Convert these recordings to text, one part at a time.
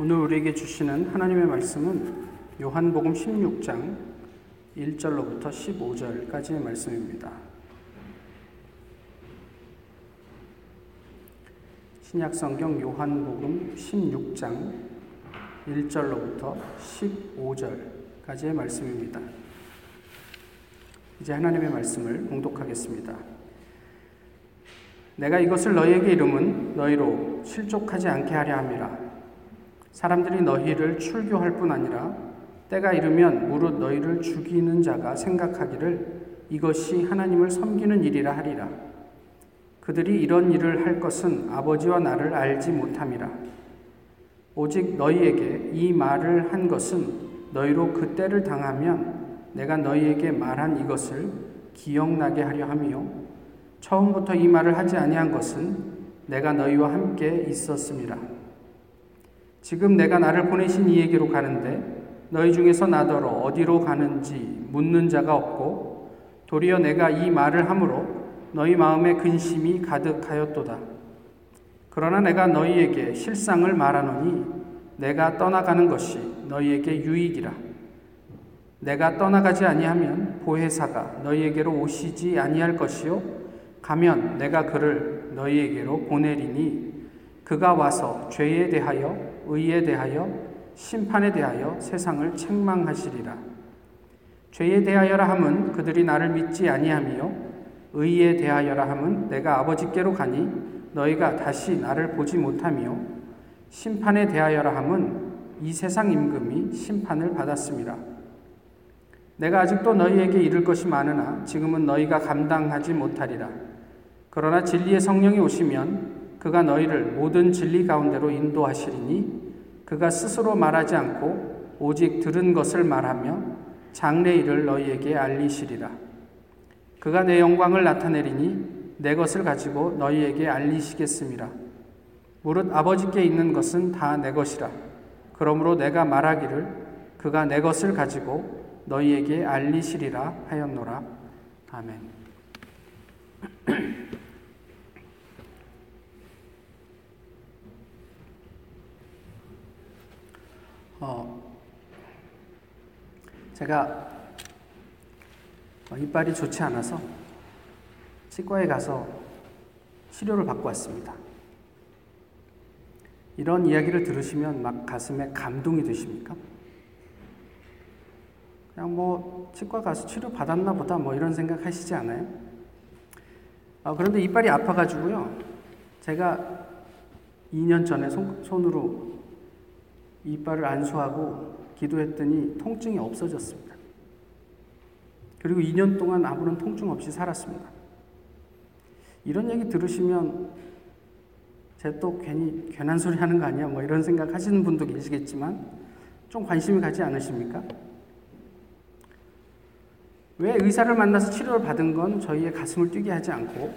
오늘 우리에게 주시는 하나님의 말씀은 요한복음 16장 1절로부터 15절까지의 말씀입니다. 신약성경 요한복음 16장 1절로부터 15절까지의 말씀입니다. 이제 하나님의 말씀을 공독하겠습니다. 내가 이것을 너희에게 이름은 너희로 실족하지 않게 하려 함이라. 사람들이 너희를 출교할 뿐 아니라 때가 이르면 무릇 너희를 죽이는 자가 생각하기를 이것이 하나님을 섬기는 일이라 하리라. 그들이 이런 일을 할 것은 아버지와 나를 알지 못함이라. 오직 너희에게 이 말을 한 것은 너희로 그 때를 당하면 내가 너희에게 말한 이것을 기억나게 하려 함이요. 처음부터 이 말을 하지 아니한 것은 내가 너희와 함께 있었음이라. 지금 내가 나를 보내신 이에게로 가는데 너희 중에서 나더러 어디로 가는지 묻는 자가 없고 도리어 내가 이 말을 함으로 너희 마음에 근심이 가득하였도다. 그러나 내가 너희에게 실상을 말하노니 내가 떠나가는 것이 너희에게 유익이라. 내가 떠나가지 아니하면 보혜사가 너희에게로 오시지 아니할 것이요 가면 내가 그를 너희에게로 보내리니 그가 와서 죄에 대하여 의에 대하여 심판에 대하여 세상을 책망하시리라. 죄에 대하여라 함은 그들이 나를 믿지 아니하며 의에 대하여라 함은 내가 아버지께로 가니 너희가 다시 나를 보지 못하며 심판에 대하여라 함은 이 세상 임금이 심판을 받았습니다. 내가 아직도 너희에게 이를 것이 많으나 지금은 너희가 감당하지 못하리라. 그러나 진리의 성령이 오시면 그가 너희를 모든 진리 가운데로 인도하시리니 그가 스스로 말하지 않고 오직 들은 것을 말하며 장래 일을 너희에게 알리시리라. 그가 내 영광을 나타내리니 내 것을 가지고 너희에게 알리시겠습니다. 무릇 아버지께 있는 것은 다 내 것이라. 그러므로 내가 말하기를 그가 내 것을 가지고 너희에게 알리시리라 하였노라. 아멘. 어, 제가 어, 이빨이 좋지 않아서 치과에 가서 치료를 받고 왔습니다. 이런 이야기를 들으시면 막 가슴에 감동이 드십니까? 그냥 뭐 치과 가서 치료 받았나 보다 뭐 이런 생각 하시지 않아요? 어, 그런데 이빨이 아파가지고요. 제가 2년 전에 손, 손으로 이빨을 안수하고 기도했더니 통증이 없어졌습니다. 그리고 2년 동안 아무런 통증 없이 살았습니다. 이런 얘기 들으시면 제 또 괜히 괜한 소리 하는 거 아니야? 뭐 이런 생각 하시는 분도 계시겠지만 좀 관심이 가지 않으십니까? 왜 의사를 만나서 치료를 받은 건 저희의 가슴을 뛰게 하지 않고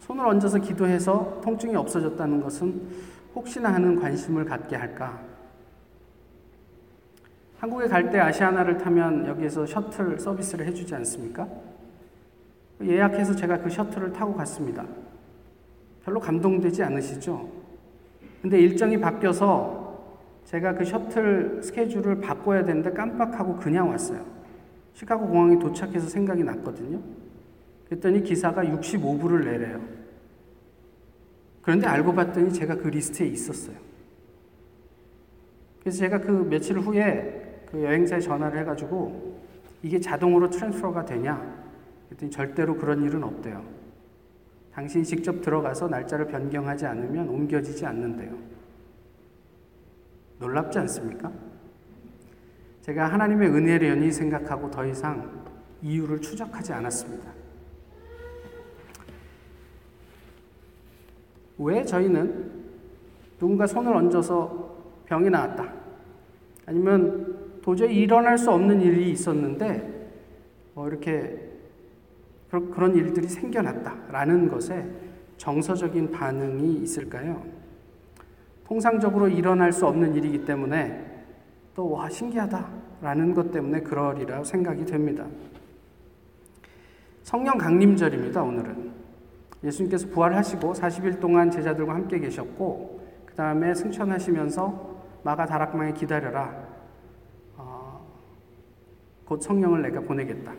손을 얹어서 기도해서 통증이 없어졌다는 것은 혹시나 하는 관심을 갖게 할까? 한국에 갈 때 아시아나를 타면 여기에서 셔틀 서비스를 해주지 않습니까? 예약해서 제가 그 셔틀을 타고 갔습니다. 별로 감동되지 않으시죠? 근데 일정이 바뀌어서 제가 그 셔틀 스케줄을 바꿔야 되는데 깜빡하고 그냥 왔어요. 시카고 공항에 도착해서 생각이 났거든요. 그랬더니 기사가 65불을 내래요. 그런데 알고 봤더니 제가 그 리스트에 있었어요. 그래서 제가 그 며칠 후에 그 여행사에 전화를 해가지고 이게 자동으로 transfer가 되냐? 그랬더니 절대로 그런 일은 없대요. 당신이 직접 들어가서 날짜를 변경하지 않으면 옮겨지지 않는데요. 놀랍지 않습니까? 제가 하나님의 은혜려니 생각하고 더 이상 이유를 추적하지 않았습니다. 왜 저희는 누군가 손을 얹어서 병이 나왔다. 아니면 도저히 일어날 수 없는 일이 있었는데 뭐 이렇게 그런 일들이 생겨났다라는 것에 정서적인 반응이 있을까요? 통상적으로 일어날 수 없는 일이기 때문에 또 와 신기하다라는 것 때문에 그러리라 생각이 됩니다. 성령 강림절입니다. 오늘은 예수님께서 부활하시고 40일 동안 제자들과 함께 계셨고 그 다음에 승천하시면서 마가 다락방에 기다려라. 어, 곧 성령을 내가 보내겠다.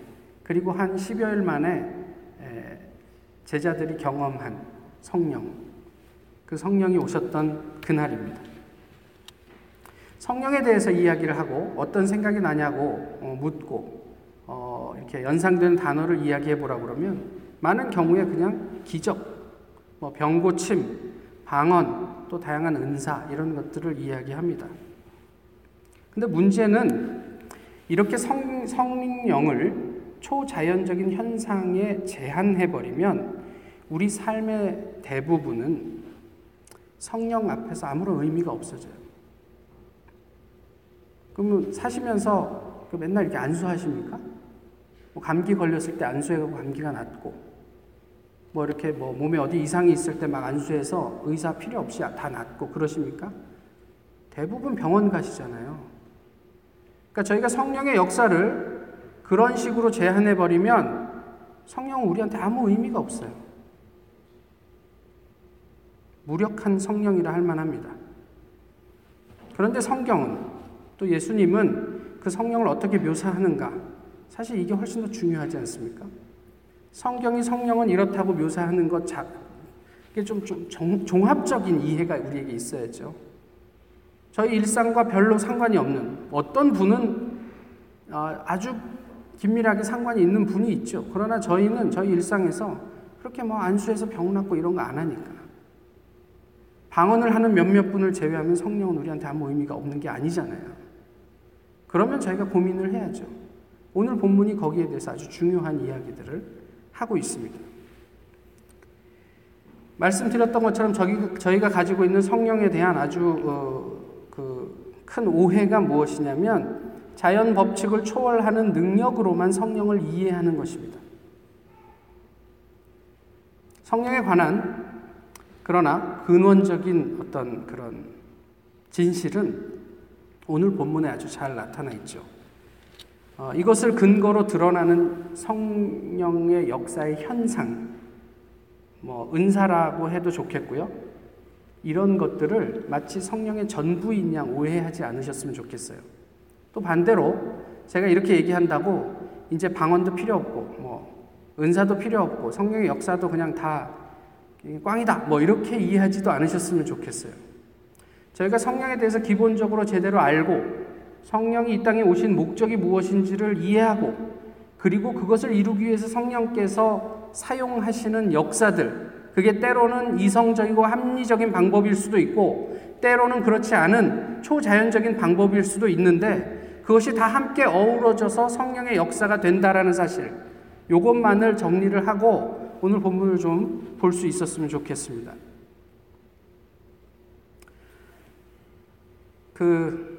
그리고 한 10여일 만에 제자들이 경험한 성령, 그 성령이 오셨던 그날입니다. 성령에 대해서 이야기를 하고 어떤 생각이 나냐고 어, 묻고 어, 이렇게 연상되는 단어를 이야기해 보라 그러면 많은 경우에 그냥 기적, 뭐 병고침, 방언, 또 다양한 은사 이런 것들을 이야기합니다. 근데 문제는 이렇게 성, 성령을 초자연적인 현상에 제한해버리면 우리 삶의 대부분은 성령 앞에서 아무런 의미가 없어져요. 그러면 사시면서 그 맨날 이렇게 안수하십니까? 뭐 감기 걸렸을 때 안수해가고 감기가 낫고, 뭐 이렇게 뭐 몸에 어디 이상이 있을 때 막 안수해서 의사 필요 없이 다 낫고 그러십니까? 대부분 병원 가시잖아요. 그러니까 저희가 성령의 역사를 그런 식으로 제한해 버리면 성령은 우리한테 아무 의미가 없어요. 무력한 성령이라 할 만합니다. 그런데 성경은 또 예수님은 그 성령을 어떻게 묘사하는가? 사실 이게 훨씬 더 중요하지 않습니까? 성경이 성령은 이렇다고 묘사하는 것 자, 이게 좀, 좀 종, 종합적인 이해가 우리에게 있어야죠. 저희 일상과 별로 상관이 없는 어떤 분은 어, 아주 긴밀하게 상관이 있는 분이 있죠. 그러나 저희는 저희 일상에서 그렇게 뭐 안수해서 병 낫고 이런 거 안 하니까. 방언을 하는 몇몇 분을 제외하면 성령은 우리한테 아무 의미가 없는 게 아니잖아요. 그러면 저희가 고민을 해야죠. 오늘 본문이 거기에 대해서 아주 중요한 이야기들을 하고 있습니다. 말씀드렸던 것처럼 저희, 가 가지고 있는 성령에 대한 아주 어, 그큰 오해가 무엇이냐면 자연 법칙을 초월하는 능력으로만 성령을 이해하는 것입니다. 성령에 관한 그러나 근원적인 어떤 그런 진실은 오늘 본문에 아주 잘 나타나 있죠. 어, 이것을 근거로 드러나는 성령의 역사의 현상, 뭐 은사라고 해도 좋겠고요. 이런 것들을 마치 성령의 전부인 양 오해하지 않으셨으면 좋겠어요. 또 반대로 제가 이렇게 얘기한다고 이제 방언도 필요 없고 뭐 은사도 필요 없고 성령의 역사도 그냥 다 꽝이다. 뭐 이렇게 이해하지도 않으셨으면 좋겠어요. 저희가 성령에 대해서 기본적으로 제대로 알고 성령이 이 땅에 오신 목적이 무엇인지를 이해하고 그리고 그것을 이루기 위해서 성령께서 사용하시는 역사들 그게 때로는 이성적이고 합리적인 방법일 수도 있고 때로는 그렇지 않은 초자연적인 방법일 수도 있는데 그것이 다 함께 어우러져서 성령의 역사가 된다라는 사실 요것만을 정리를 하고 오늘 본문을 좀 볼 수 있었으면 좋겠습니다. 그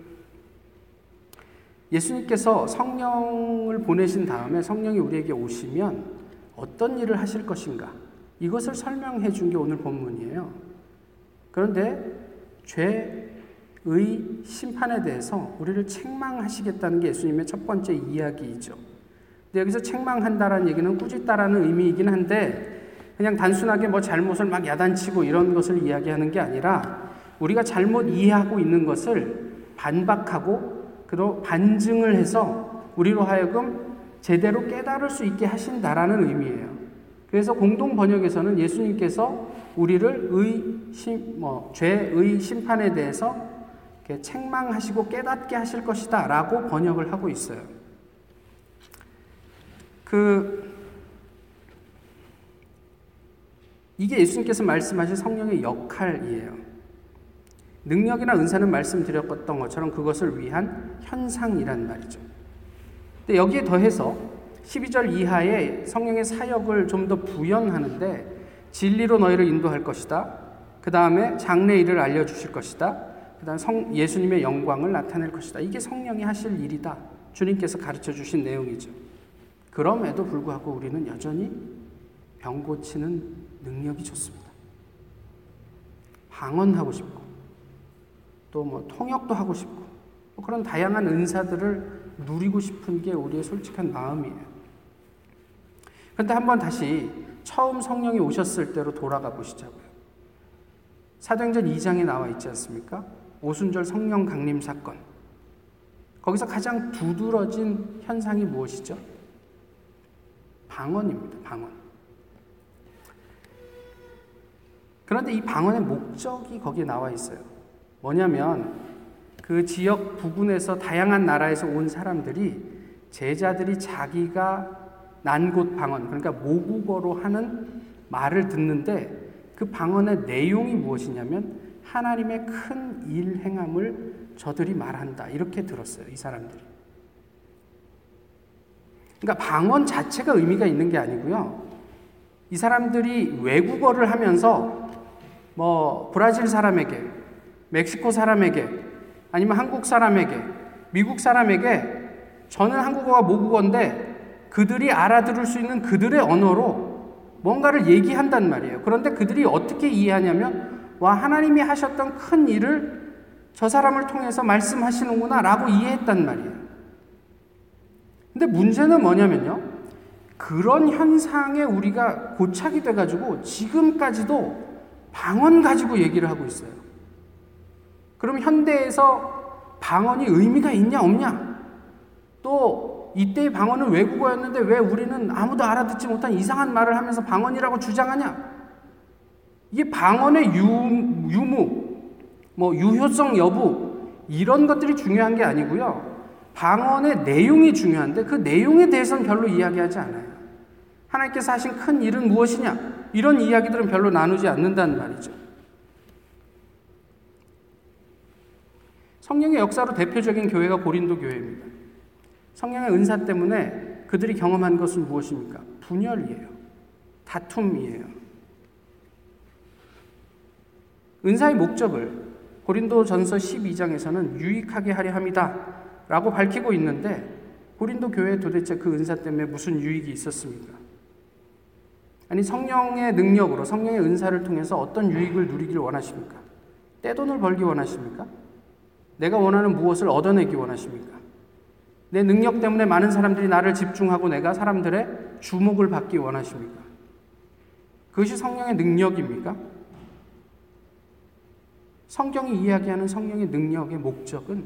예수님께서 성령을 보내신 다음에 성령이 우리에게 오시면 어떤 일을 하실 것인가 이것을 설명해 준 게 오늘 본문이에요. 그런데 죄의 심판에 대해서 우리를 책망하시겠다는 게 예수님의 첫 번째 이야기이죠. 여기서 책망한다라는 얘기는 꾸짖다라는 의미이긴 한데 그냥 단순하게 뭐 잘못을 막 야단치고 이런 것을 이야기하는 게 아니라 우리가 잘못 이해하고 있는 것을 반박하고 그리고 반증을 해서 우리로 하여금 제대로 깨달을 수 있게 하신다라는 의미예요. 그래서 공동 번역에서는 예수님께서 우리를 의, 심, 뭐, 죄의 심판에 대해서 책망하시고 깨닫게 하실 것이다 라고 번역을 하고 있어요. 그 이게 예수님께서 말씀하신 성령의 역할이에요. 능력이나 은사는 말씀드렸던 것처럼 그것을 위한 현상이란 말이죠. 근데 여기에 더해서 12절 이하에 성령의 사역을 좀 더 부연하는데 진리로 너희를 인도할 것이다. 그 다음에 장래 일을 알려주실 것이다. 그 다음 성, 예수님의 영광을 나타낼 것이다. 이게 성령이 하실 일이다. 주님께서 가르쳐 주신 내용이죠. 그럼에도 불구하고 우리는 여전히 병 고치는 능력이 좋습니다. 방언하고 싶고, 또 뭐 통역도 하고 싶고, 뭐 그런 다양한 은사들을 누리고 싶은 게 우리의 솔직한 마음이에요. 그런데 한번 다시 처음 성령이 오셨을 때로 돌아가 보시자고요. 사도행전 2장에 나와 있지 않습니까? 오순절 성령 강림 사건. 거기서 가장 두드러진 현상이 무엇이죠? 방언입니다. 방언. 그런데 이 방언의 목적이 거기에 나와 있어요. 뭐냐면 그 지역 부근에서 다양한 나라에서 온 사람들이 제자들이 자기가 난곳 방언, 그러니까 모국어로 하는 말을 듣는데 그 방언의 내용이 무엇이냐면 하나님의 큰 일 행함을 저들이 말한다. 이렇게 들었어요. 이 사람들이. 그러니까 방언 자체가 의미가 있는 게 아니고요. 이 사람들이 외국어를 하면서 뭐 브라질 사람에게, 멕시코 사람에게, 아니면 한국 사람에게, 미국 사람에게 저는 한국어가 모국어인데 그들이 알아들을 수 있는 그들의 언어로 뭔가를 얘기한단 말이에요. 그런데 그들이 어떻게 이해하냐면 와 하나님이 하셨던 큰 일을 저 사람을 통해서 말씀하시는구나 라고 이해했단 말이에요. 근데 문제는 뭐냐면요. 그런 현상에 우리가 고착이 돼가지고 지금까지도 방언 가지고 얘기를 하고 있어요. 그럼 현대에서 방언이 의미가 있냐 없냐? 또 이때의 방언은 외국어였는데 왜 우리는 아무도 알아듣지 못한 이상한 말을 하면서 방언이라고 주장하냐? 이게 방언의 유, 유무, 뭐 유효성 여부 이런 것들이 중요한 게 아니고요. 방언의 내용이 중요한데 그 내용에 대해서는 별로 이야기하지 않아요. 하나님께서 하신 큰 일은 무엇이냐? 이런 이야기들은 별로 나누지 않는다는 말이죠. 성령의 역사로 대표적인 교회가 고린도 교회입니다. 성령의 은사 때문에 그들이 경험한 것은 무엇입니까? 분열이에요. 다툼이에요. 은사의 목적을 고린도 전서 12장에서는 유익하게 하려 합니다. 라고 밝히고 있는데 고린도 교회에 도대체 그 은사 때문에 무슨 유익이 있었습니까? 아니 성령의 능력으로 성령의 은사를 통해서 어떤 유익을 누리길 원하십니까? 떼돈을 벌기 원하십니까? 내가 원하는 무엇을 얻어내기 원하십니까? 내 능력 때문에 많은 사람들이 나를 집중하고 내가 사람들의 주목을 받기 원하십니까? 그것이 성령의 능력입니까? 성경이 이야기하는 성령의 능력의 목적은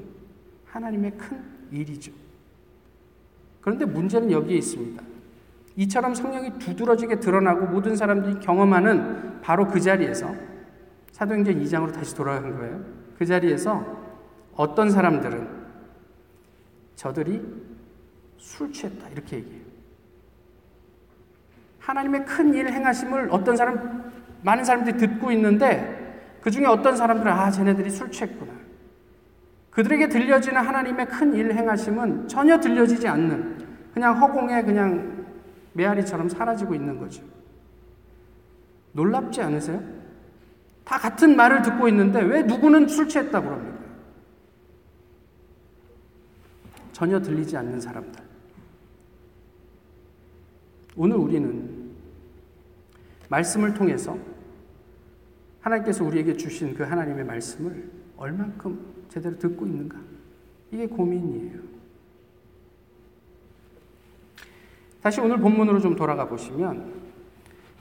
하나님의 큰 일이죠. 그런데 문제는 여기에 있습니다. 이처럼 성령이 두드러지게 드러나고 모든 사람들이 경험하는 바로 그 자리에서 사도행전 2장으로 다시 돌아간 거예요. 그 자리에서 어떤 사람들은 저들이 술 취했다 이렇게 얘기해요. 하나님의 큰 일 행하심을 어떤 사람 많은 사람들이 듣고 있는데 그 중에 어떤 사람들은 아 쟤네들이 술 취했구나. 그들에게 들려지는 하나님의 큰 일 행하심은 전혀 들려지지 않는 그냥 허공에 그냥 메아리처럼 사라지고 있는 거죠. 놀랍지 않으세요? 다 같은 말을 듣고 있는데 왜 누구는 술 취했다고 합니까? 전혀 들리지 않는 사람들. 오늘 우리는 말씀을 통해서 하나님께서 우리에게 주신 그 하나님의 말씀을 얼만큼 제대로 듣고 있는가? 이게 고민이에요. 다시 오늘 본문으로 좀 돌아가 보시면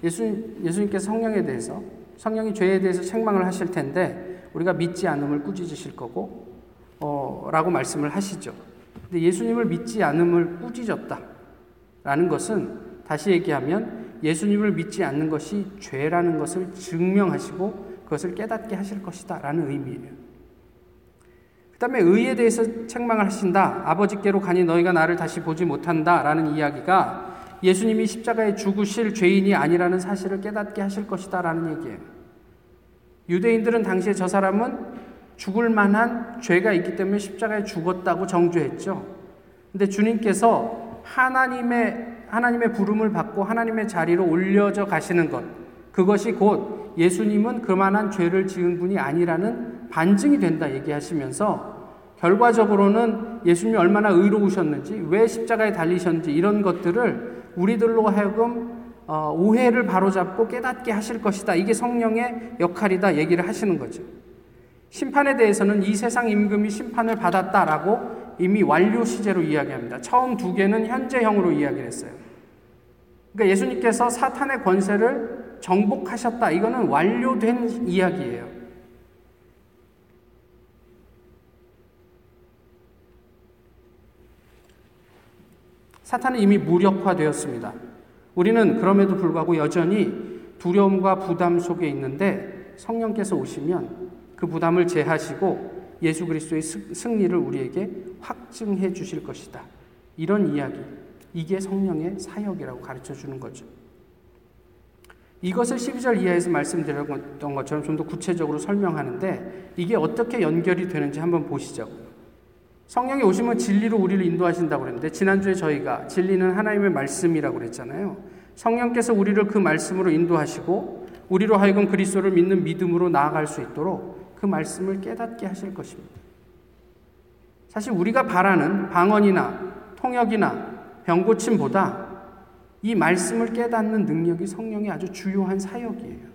예수, 예수님께서 성령에 대해서 성령이 죄에 대해서 책망을 하실 텐데 우리가 믿지 않음을 꾸짖으실 거고 어, 라고 말씀을 하시죠. 근데 예수님을 믿지 않음을 꾸짖었다 라는 것은 다시 얘기하면 예수님을 믿지 않는 것이 죄라는 것을 증명하시고 그것을 깨닫게 하실 것이다 라는 의미예요. 그 다음에 의에 대해서 책망을 하신다. 아버지께로 가니 너희가 나를 다시 보지 못한다 라는 이야기가 예수님이 십자가에 죽으실 죄인이 아니라는 사실을 깨닫게 하실 것이다 라는 얘기예요. 유대인들은 당시에 저 사람은 죽을 만한 죄가 있기 때문에 십자가에 죽었다고 정죄했죠. 근데 주님께서 하나님의 하나님의 부름을 받고 하나님의 자리로 올려져 가시는 것 그것이 곧 예수님은 그만한 죄를 지은 분이 아니라는 반증이 된다 얘기하시면서 결과적으로는 예수님이 얼마나 의로우셨는지 왜 십자가에 달리셨는지 이런 것들을 우리들로 하여금 어, 오해를 바로잡고 깨닫게 하실 것이다. 이게 성령의 역할이다 얘기를 하시는 거죠. 심판에 대해서는 이 세상 임금이 심판을 받았다라고 이미 완료 시제로 이야기합니다. 처음 두 개는 현재형으로 이야기를 했어요. 그러니까 예수님께서 사탄의 권세를 정복하셨다. 이거는 완료된 이야기예요. 사탄은 이미 무력화되었습니다. 우리는 그럼에도 불구하고 여전히 두려움과 부담 속에 있는데 성령께서 오시면 그 부담을 제하시고 예수 그리스도의 승리를 우리에게 확증해 주실 것이다. 이런 이야기. 이게 성령의 사역이라고 가르쳐 주는 거죠. 이것을 12절 이하에서 말씀드렸던 것처럼 좀 더 구체적으로 설명하는데 이게 어떻게 연결이 되는지 한번 보시죠. 성령이 오시면 진리로 우리를 인도하신다고 그랬는데 지난주에 저희가 진리는 하나님의 말씀이라고 그랬잖아요. 성령께서 우리를 그 말씀으로 인도하시고 우리로 하여금 그리스도를 믿는 믿음으로 나아갈 수 있도록 그 말씀을 깨닫게 하실 것입니다. 사실 우리가 바라는 방언이나 통역이나 병고침보다 이 말씀을 깨닫는 능력이 성령의 아주 주요한 사역이에요.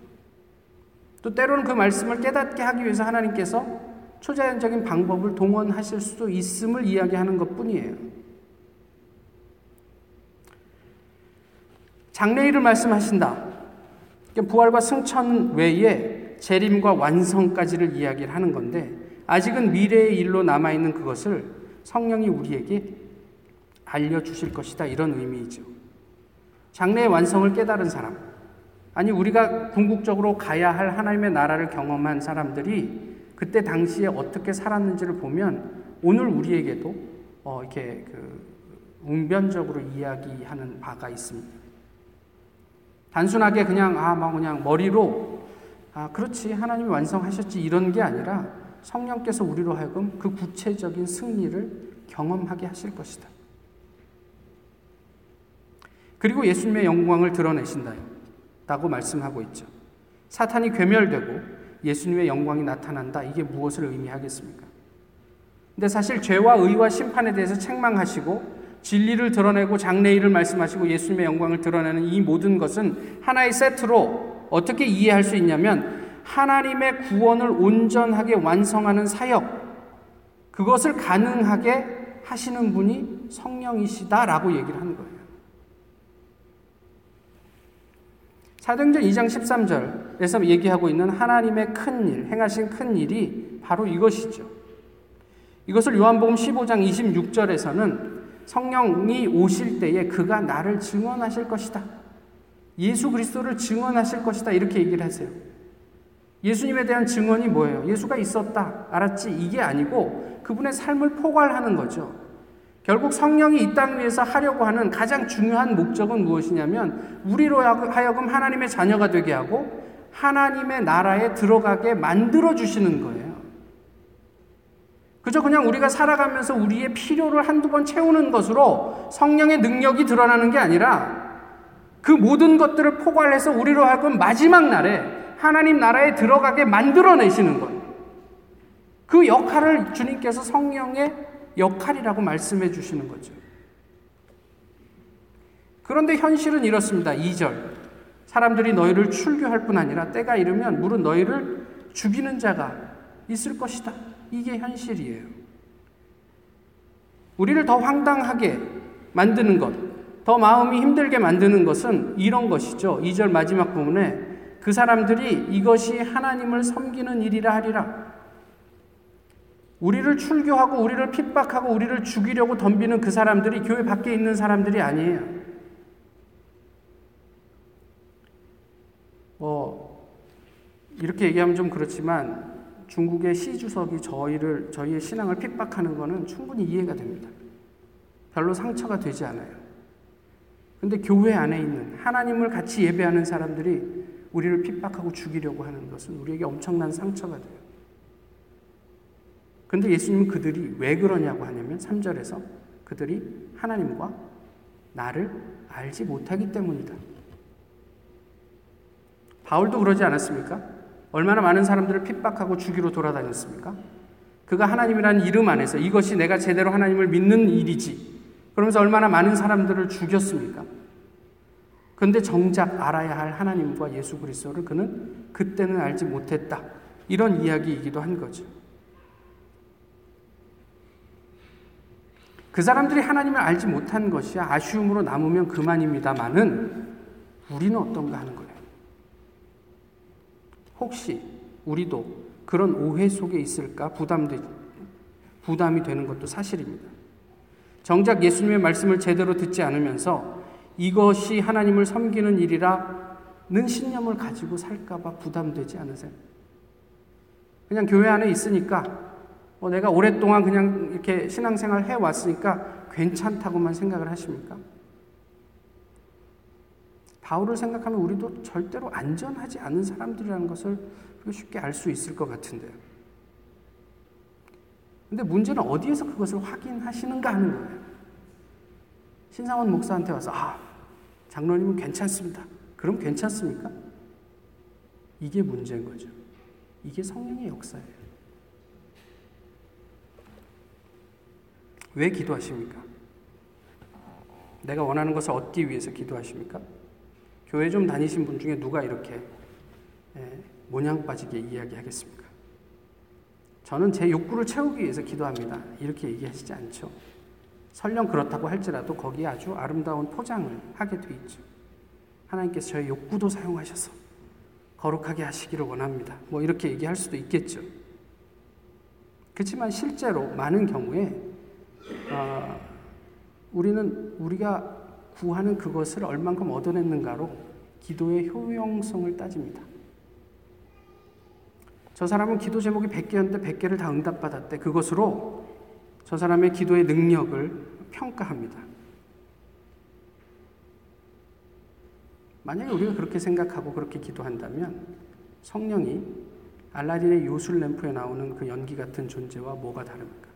또 때로는 그 말씀을 깨닫게 하기 위해서 하나님께서 초자연적인 방법을 동원하실 수도 있음을 이야기하는 것 뿐이에요. 장래일을 말씀하신다. 부활과 승천 외에 재림과 완성까지를 이야기를 하는 건데 아직은 미래의 일로 남아 있는 그것을 성령이 우리에게 알려 주실 것이다. 이런 의미이죠. 장래의 완성을 깨달은 사람, 아니, 우리가 궁극적으로 가야 할 하나님의 나라를 경험한 사람들이 그때 당시에 어떻게 살았는지를 보면 오늘 우리에게도 어, 이렇게 그 웅변적으로 이야기하는 바가 있습니다. 단순하게 그냥, 아, 뭐 그냥 머리로, 아, 그렇지, 하나님이 완성하셨지, 이런 게 아니라 성령께서 우리로 하여금 그 구체적인 승리를 경험하게 하실 것이다. 그리고 예수님의 영광을 드러내신다고 말씀하고 있죠. 사탄이 괴멸되고 예수님의 영광이 나타난다. 이게 무엇을 의미하겠습니까? 근데 사실 죄와 의와 심판에 대해서 책망하시고 진리를 드러내고 장래일을 말씀하시고 예수님의 영광을 드러내는 이 모든 것은 하나의 세트로 어떻게 이해할 수 있냐면 하나님의 구원을 온전하게 완성하는 사역 그것을 가능하게 하시는 분이 성령이시다라고 얘기를 하는 거예요. 사도행전 2장 13절에서 얘기하고 있는 하나님의 큰 일, 행하신 큰 일이 바로 이것이죠. 이것을 요한복음 15장 26절에서는 성령이 오실 때에 그가 나를 증언하실 것이다. 예수 그리스도를 증언하실 것이다. 이렇게 얘기를 하세요. 예수님에 대한 증언이 뭐예요? 예수가 있었다. 알았지? 이게 아니고 그분의 삶을 포괄하는 거죠. 결국 성령이 이 땅 위에서 하려고 하는 가장 중요한 목적은 무엇이냐면 우리로 하여금 하나님의 자녀가 되게 하고 하나님의 나라에 들어가게 만들어 주시는 거예요. 그저 그냥 우리가 살아가면서 우리의 필요를 한두 번 채우는 것으로 성령의 능력이 드러나는 게 아니라 그 모든 것들을 포괄해서 우리로 하여금 마지막 날에 하나님 나라에 들어가게 만들어내시는 거예요. 그 역할을 주님께서 성령의 역할이라고 말씀해 주시는 거죠. 그런데 현실은 이렇습니다. 2절. 사람들이 너희를 출교할 뿐 아니라 때가 이르면 물은 너희를 죽이는 자가 있을 것이다. 이게 현실이에요. 우리를 더 황당하게 만드는 것, 더 마음이 힘들게 만드는 것은 이런 것이죠. 2절 마지막 부분에 그 사람들이 이것이 하나님을 섬기는 일이라 하리라. 우리를 출교하고 우리를 핍박하고 우리를 죽이려고 덤비는 그 사람들이 교회 밖에 있는 사람들이 아니에요. 뭐 이렇게 얘기하면 좀 그렇지만 중국의 시 주석이 저희를 저희의 신앙을 핍박하는 것은 충분히 이해가 됩니다. 별로 상처가 되지 않아요. 근데 교회 안에 있는 하나님을 같이 예배하는 사람들이 우리를 핍박하고 죽이려고 하는 것은 우리에게 엄청난 상처가 돼요. 근데 예수님은 그들이 왜 그러냐고 하냐면 3절에서 그들이 하나님과 나를 알지 못하기 때문이다. 바울도 그러지 않았습니까? 얼마나 많은 사람들을 핍박하고 죽이러 돌아다녔습니까? 그가 하나님이라는 이름 안에서 이것이 내가 제대로 하나님을 믿는 일이지. 그러면서 얼마나 많은 사람들을 죽였습니까? 그런데 정작 알아야 할 하나님과 예수 그리스도를 그는 그때는 알지 못했다. 이런 이야기이기도 한 거죠. 그 사람들이 하나님을 알지 못한 것이 아쉬움으로 남으면 그만입니다만은 우리는 어떤가 하는 거예요. 혹시 우리도 그런 오해 속에 있을까 부담되, 부담이 되는 것도 사실입니다. 정작 예수님의 말씀을 제대로 듣지 않으면서 이것이 하나님을 섬기는 일이라는 신념을 가지고 살까봐 부담되지 않으세요? 그냥 교회 안에 있으니까 뭐 내가 오랫동안 그냥 이렇게 신앙생활 해 왔으니까 괜찮다고만 생각을 하십니까? 바울을 생각하면 우리도 절대로 안전하지 않은 사람들이라는 것을 쉽게 알 수 있을 것 같은데요. 근데 문제는 어디에서 그것을 확인하시는가 하는 거예요. 신상원 목사한테 와서, 아, 장로님은 괜찮습니다. 그럼 괜찮습니까? 이게 문제인 거죠. 이게 성령의 역사예요. 왜 기도하십니까? 내가 원하는 것을 얻기 위해서 기도하십니까? 교회 좀 다니신 분 중에 누가 이렇게 예, 모냥 빠지게 이야기하겠습니까? 저는 제 욕구를 채우기 위해서 기도합니다. 이렇게 얘기하시지 않죠. 설령 그렇다고 할지라도 거기에 아주 아름다운 포장을 하게 돼 있죠. 하나님께서 저의 욕구도 사용하셔서 거룩하게 하시기를 원합니다. 뭐 이렇게 얘기할 수도 있겠죠. 그렇지만 실제로 많은 경우에 어, 우리는 우리가 구하는 그것을 얼만큼 얻어냈는가로 기도의 효용성을 따집니다. 저 사람은 기도 제목이 100개였는데 100개를 다 응답받았대. 그것으로 저 사람의 기도의 능력을 평가합니다. 만약에 우리가 그렇게 생각하고 그렇게 기도한다면 성령이 알라딘의 요술 램프에 나오는 그 연기 같은 존재와 뭐가 다릅니까?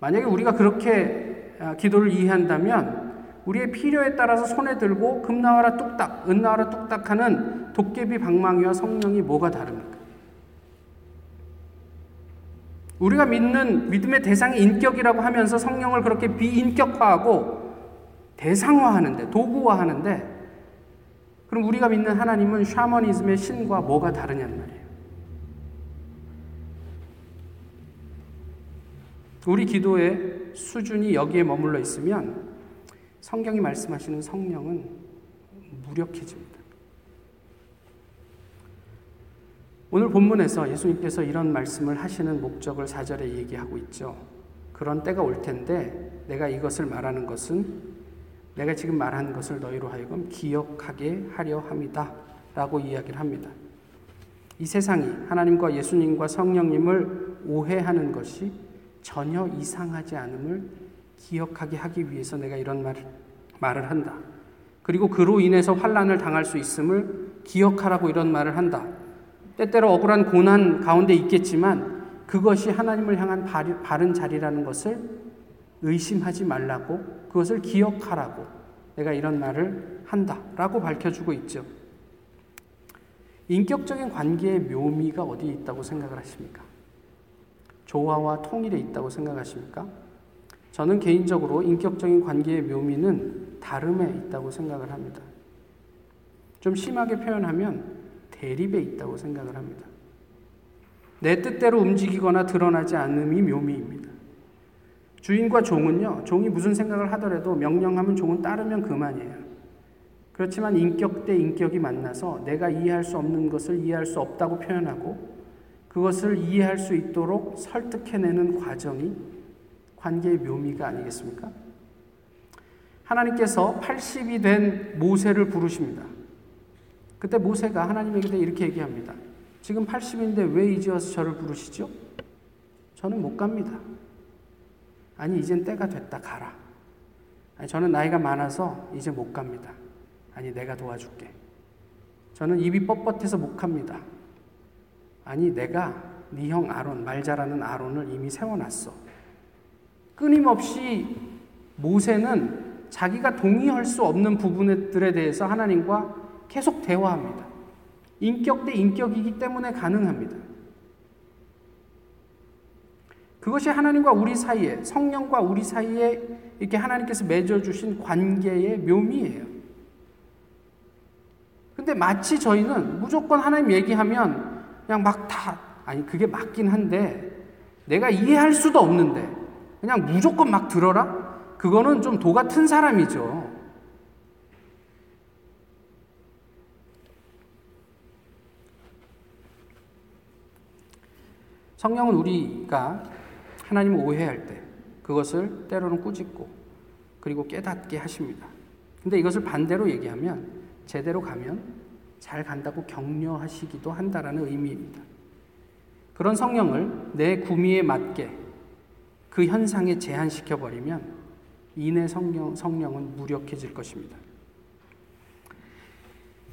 만약에 우리가 그렇게 아, 기도를 이해한다면 우리의 필요에 따라서 손에 들고 금 나와라 뚝딱, 은 나와라 뚝딱 하는 도깨비 방망이와 성령이 뭐가 다릅니까? 우리가 믿는 믿음의 대상이 인격이라고 하면서 성령을 그렇게 비인격화하고 대상화하는데, 도구화하는데, 그럼 우리가 믿는 하나님은 샤머니즘의 신과 뭐가 다르냐는 말이에요. 우리 기도의 수준이 여기에 머물러 있으면 성경이 말씀하시는 성령은 무력해집니다. 오늘 본문에서 예수님께서 이런 말씀을 하시는 목적을 4절에 얘기하고 있죠. 그런 때가 올 텐데 내가 이것을 말하는 것은 내가 지금 말하는 것을 너희로 하여금 기억하게 하려 함이다. 라고 이야기를 합니다. 이 세상이 하나님과 예수님과 성령님을 오해하는 것이 전혀 이상하지 않음을 기억하게 하기 위해서 내가 이런 말, 말을 한다. 그리고 그로 인해서 환란을 당할 수 있음을 기억하라고 이런 말을 한다. 때때로 억울한 고난 가운데 있겠지만 그것이 하나님을 향한 바른 자리라는 것을 의심하지 말라고 그것을 기억하라고 내가 이런 말을 한다라고 밝혀주고 있죠. 인격적인 관계의 묘미가 어디에 있다고 생각을 하십니까? 조화와 통일에 있다고 생각하십니까? 저는 개인적으로 인격적인 관계의 묘미는 다름에 있다고 생각을 합니다. 좀 심하게 표현하면 대립에 있다고 생각을 합니다. 내 뜻대로 움직이거나 드러나지 않음이 묘미입니다. 주인과 종은요, 종이 무슨 생각을 하더라도 명령하면 종은 따르면 그만이에요. 그렇지만 인격 대 인격이 만나서 내가 이해할 수 없는 것을 이해할 수 없다고 표현하고 그것을 이해할 수 있도록 설득해내는 과정이 관계의 묘미가 아니겠습니까? 하나님께서 80이 된 모세를 부르십니다. 그때 모세가 하나님에게 이렇게 얘기합니다. 지금 80인데 왜 이제 와서 저를 부르시죠? 저는 못 갑니다. 아니, 이젠 때가 됐다, 가라. 아니, 저는 나이가 많아서 이제 못 갑니다. 아니, 내가 도와줄게. 저는 입이 뻣뻣해서 못 갑니다. 아니 내가 네 형 아론 말 잘하는 아론을 이미 세워놨어. 끊임없이 모세는 자기가 동의할 수 없는 부분들에 대해서 하나님과 계속 대화합니다. 인격 대 인격이기 때문에 가능합니다. 그것이 하나님과 우리 사이에, 성령과 우리 사이에 이렇게 하나님께서 맺어주신 관계의 묘미예요. 근데 마치 저희는 무조건 하나님 얘기하면 그냥 막 다, 아니, 그게 맞긴 한데, 내가 이해할 수도 없는데, 그냥 무조건 막 들어라? 그거는 좀 도 같은 사람이죠. 성령은 우리가 하나님을 오해할 때, 그것을 때로는 꾸짖고 그리고 깨닫게 하십니다. 근데 이것을 반대로 얘기하면 제대로 가면 잘 간다고 격려하시기도 한다라는 의미입니다. 그런 성령을 내 구미에 맞게 그 현상에 제한시켜 버리면 이내 성령, 성령은 무력해질 것입니다.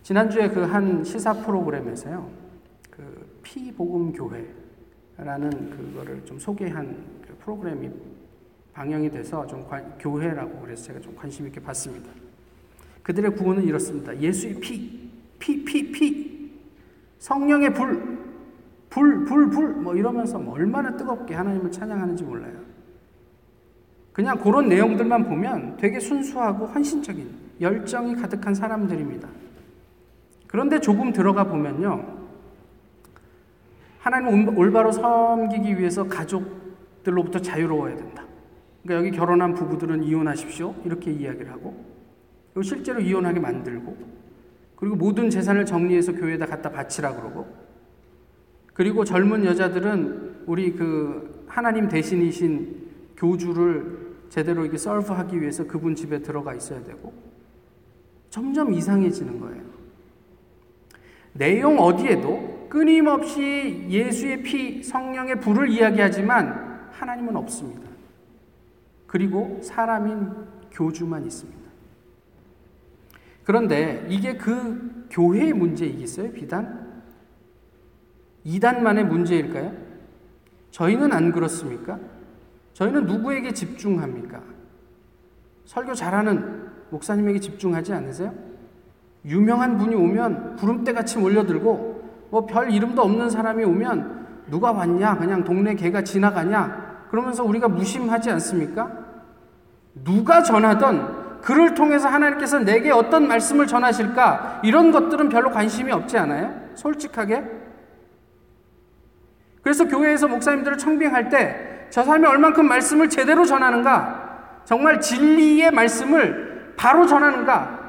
지난주에 그 한 시사 프로그램에서요, 그 피복음 교회 라는 그거를 좀 소개한 그 프로그램이 방영이 돼서 좀 관, 교회라고 그래서 제가 좀 관심 있게 봤습니다. 그들의 구원은 이렇습니다. 예수의 피, 피, 피, 피, 성령의 불, 불, 불, 불, 뭐 이러면서 뭐 얼마나 뜨겁게 하나님을 찬양하는지 몰라요. 그냥 그런 내용들만 보면 되게 순수하고 헌신적인 열정이 가득한 사람들입니다. 그런데 조금 들어가 보면요. 하나님 올바로 섬기기 위해서 가족들로부터 자유로워야 된다. 그러니까 여기 결혼한 부부들은 이혼하십시오. 이렇게 이야기를 하고, 그리고 실제로 이혼하게 만들고, 그리고 모든 재산을 정리해서 교회에다 갖다 바치라 그러고, 그리고 젊은 여자들은 우리 그 하나님 대신이신 교주를 제대로 이게 서브하기 위해서 그분 집에 들어가 있어야 되고, 점점 이상해지는 거예요. 내용 어디에도 끊임없이 예수의 피, 성령의 불을 이야기하지만 하나님은 없습니다. 그리고 사람인 교주만 있습니다. 그런데 이게 그 교회의 문제이겠어요? 비단? 이단만의 문제일까요? 저희는 안 그렇습니까? 저희는 누구에게 집중합니까? 설교 잘하는 목사님에게 집중하지 않으세요? 유명한 분이 오면 구름대 같이 몰려들고 뭐 별 이름도 없는 사람이 오면 누가 왔냐? 그냥 동네 개가 지나가냐? 그러면서 우리가 무심하지 않습니까? 누가 전하던 그를 통해서 하나님께서 내게 어떤 말씀을 전하실까? 이런 것들은 별로 관심이 없지 않아요? 솔직하게? 그래서 교회에서 목사님들을 청빙할 때 저 사람이 얼만큼 말씀을 제대로 전하는가? 정말 진리의 말씀을 바로 전하는가?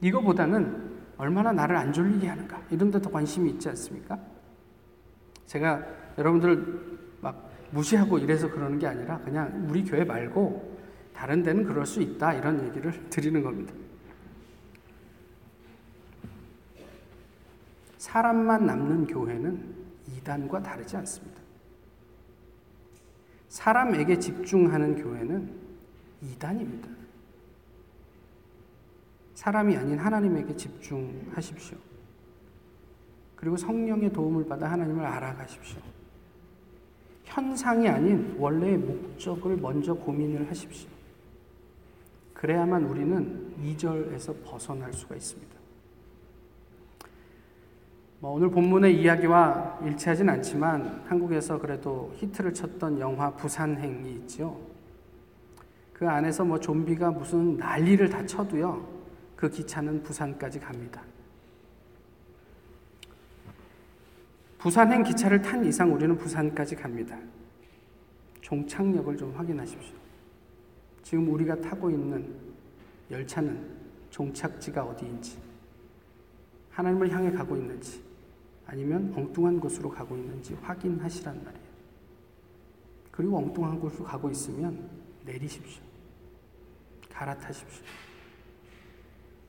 이거보다는 얼마나 나를 안 졸리게 하는가 이런 데 더 관심이 있지 않습니까? 제가 여러분들 막 무시하고 이래서 그러는 게 아니라 그냥 우리 교회 말고 다른 데는 그럴 수 있다 이런 얘기를 드리는 겁니다. 사람만 남는 교회는 이단과 다르지 않습니다. 사람에게 집중하는 교회는 이단입니다. 사람이 아닌 하나님에게 집중하십시오. 그리고 성령의 도움을 받아 하나님을 알아가십시오. 현상이 아닌 원래의 목적을 먼저 고민을 하십시오. 그래야만 우리는 2절에서 벗어날 수가 있습니다. 뭐 오늘 본문의 이야기와 일치하진 않지만 한국에서 그래도 히트를 쳤던 영화 부산행이 있죠. 그 안에서 뭐 좀비가 무슨 난리를 다 쳐도요. 그 기차는 부산까지 갑니다. 부산행 기차를 탄 이상 우리는 부산까지 갑니다. 종착역을 좀 확인하십시오. 지금 우리가 타고 있는 열차는 종착지가 어디인지, 하나님을 향해 가고 있는지, 아니면 엉뚱한 곳으로 가고 있는지 확인하시란 말이에요. 그리고 엉뚱한 곳으로 가고 있으면 내리십시오. 갈아타십시오.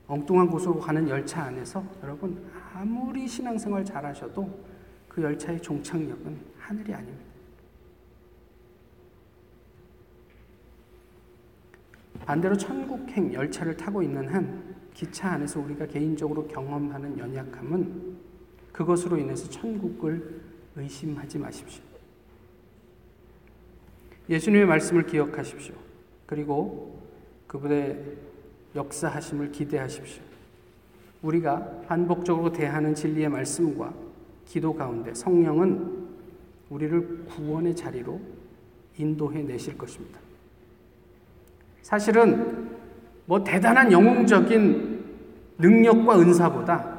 엉뚱한 곳으로 가는 열차 안에서 여러분 아무리 신앙생활 잘하셔도 그 열차의 종착역은 하늘이 아닙니다. 반대로 천국행 열차를 타고 있는 한 기차 안에서 우리가 개인적으로 경험하는 연약함은 그것으로 인해서 천국을 의심하지 마십시오. 예수님의 말씀을 기억하십시오. 그리고 그분의 역사하심을 기대하십시오. 우리가 반복적으로 대하는 진리의 말씀과 기도 가운데 성령은 우리를 구원의 자리로 인도해 내실 것입니다. 사실은 뭐 대단한 영웅적인 능력과 은사보다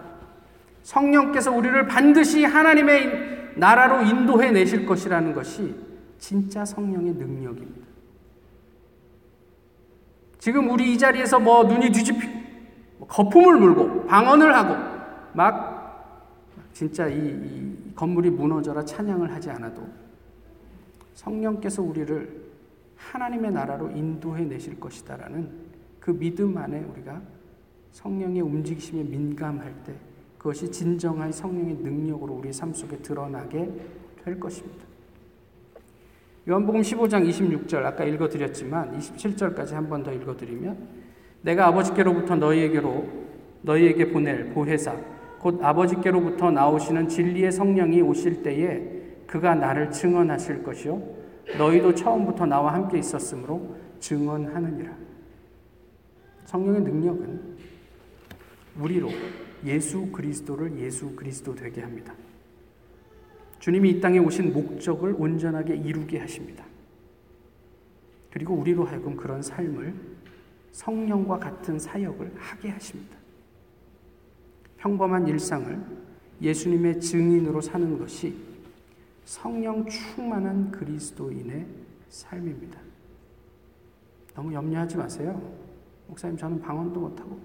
성령께서 우리를 반드시 하나님의 나라로 인도해 내실 것이라는 것이 진짜 성령의 능력입니다. 지금 우리 이 자리에서 뭐 눈이 뒤집히고 뭐 거품을 물고 방언을 하고 막 진짜 이, 이 건물이 무너져라 찬양을 하지 않아도 성령께서 우리를 하나님의 나라로 인도해 내실 것이다라는 그 믿음 안에 우리가 성령의 움직이심에 민감할 때 그것이 진정한 성령의 능력으로 우리 삶 속에 드러나게 될 것입니다. 요한복음 15장 26절 아까 읽어드렸지만 27절까지 한 번 더 읽어드리면 내가 아버지께로부터 너희에게로 너희에게 보낼 보혜사 곧 아버지께로부터 나오시는 진리의 성령이 오실 때에 그가 나를 증언하실 것이요 너희도 처음부터 나와 함께 있었으므로 증언하느니라. 성령의 능력은 우리로 예수 그리스도를 예수 그리스도 되게 합니다. 주님이 이 땅에 오신 목적을 온전하게 이루게 하십니다. 그리고 우리로 하여금 그런 삶을 성령과 같은 사역을 하게 하십니다. 평범한 일상을 예수님의 증인으로 사는 것이 성령 충만한 그리스도인의 삶입니다. 너무 염려하지 마세요. 목사님, 저는 방언도 못하고,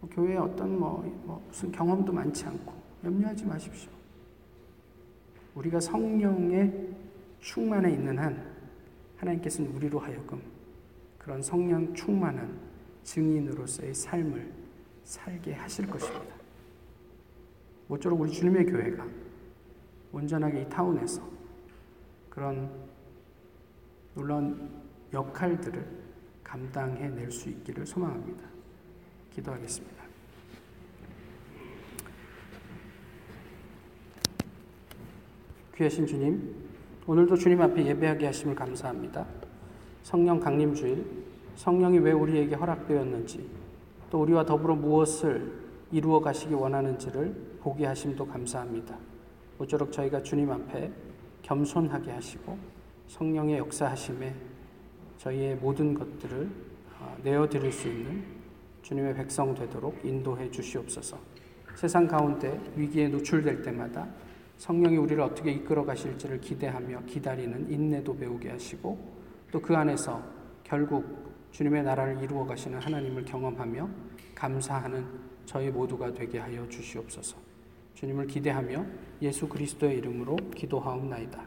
뭐 교회에 어떤 뭐, 뭐 무슨 경험도 많지 않고, 염려하지 마십시오. 우리가 성령의 충만에 있는 한 하나님께서는 우리로 하여금 그런 성령 충만한 증인으로서의 삶을 살게 하실 것입니다. 모쪼록 우리 주님의 교회가 온전하게 이 타운에서 그런 놀라운 역할들을 감당해 낼 수 있기를 소망합니다. 기도하겠습니다. 귀하신 주님, 오늘도 주님 앞에 예배하게 하심을 감사합니다. 성령 강림 주일, 성령이 왜 우리에게 허락되었는지, 또 우리와 더불어 무엇을 이루어 가시기 원하는지를 보게 하심도 감사합니다. 모쪼록 저희가 주님 앞에 겸손하게 하시고 성령의 역사하심에 저희의 모든 것들을 어, 내어 드릴 수 있는 주님의 백성 되도록 인도해 주시옵소서. 세상 가운데 위기에 노출될 때마다 성령이 우리를 어떻게 이끌어 가실지를 기대하며 기다리는 인내도 배우게 하시고 또 그 안에서 결국 주님의 나라를 이루어 가시는 하나님을 경험하며 감사하는 저희 모두가 되게 하여 주시옵소서. 주님을 기대하며 예수 그리스도의 이름으로 기도하옵나이다.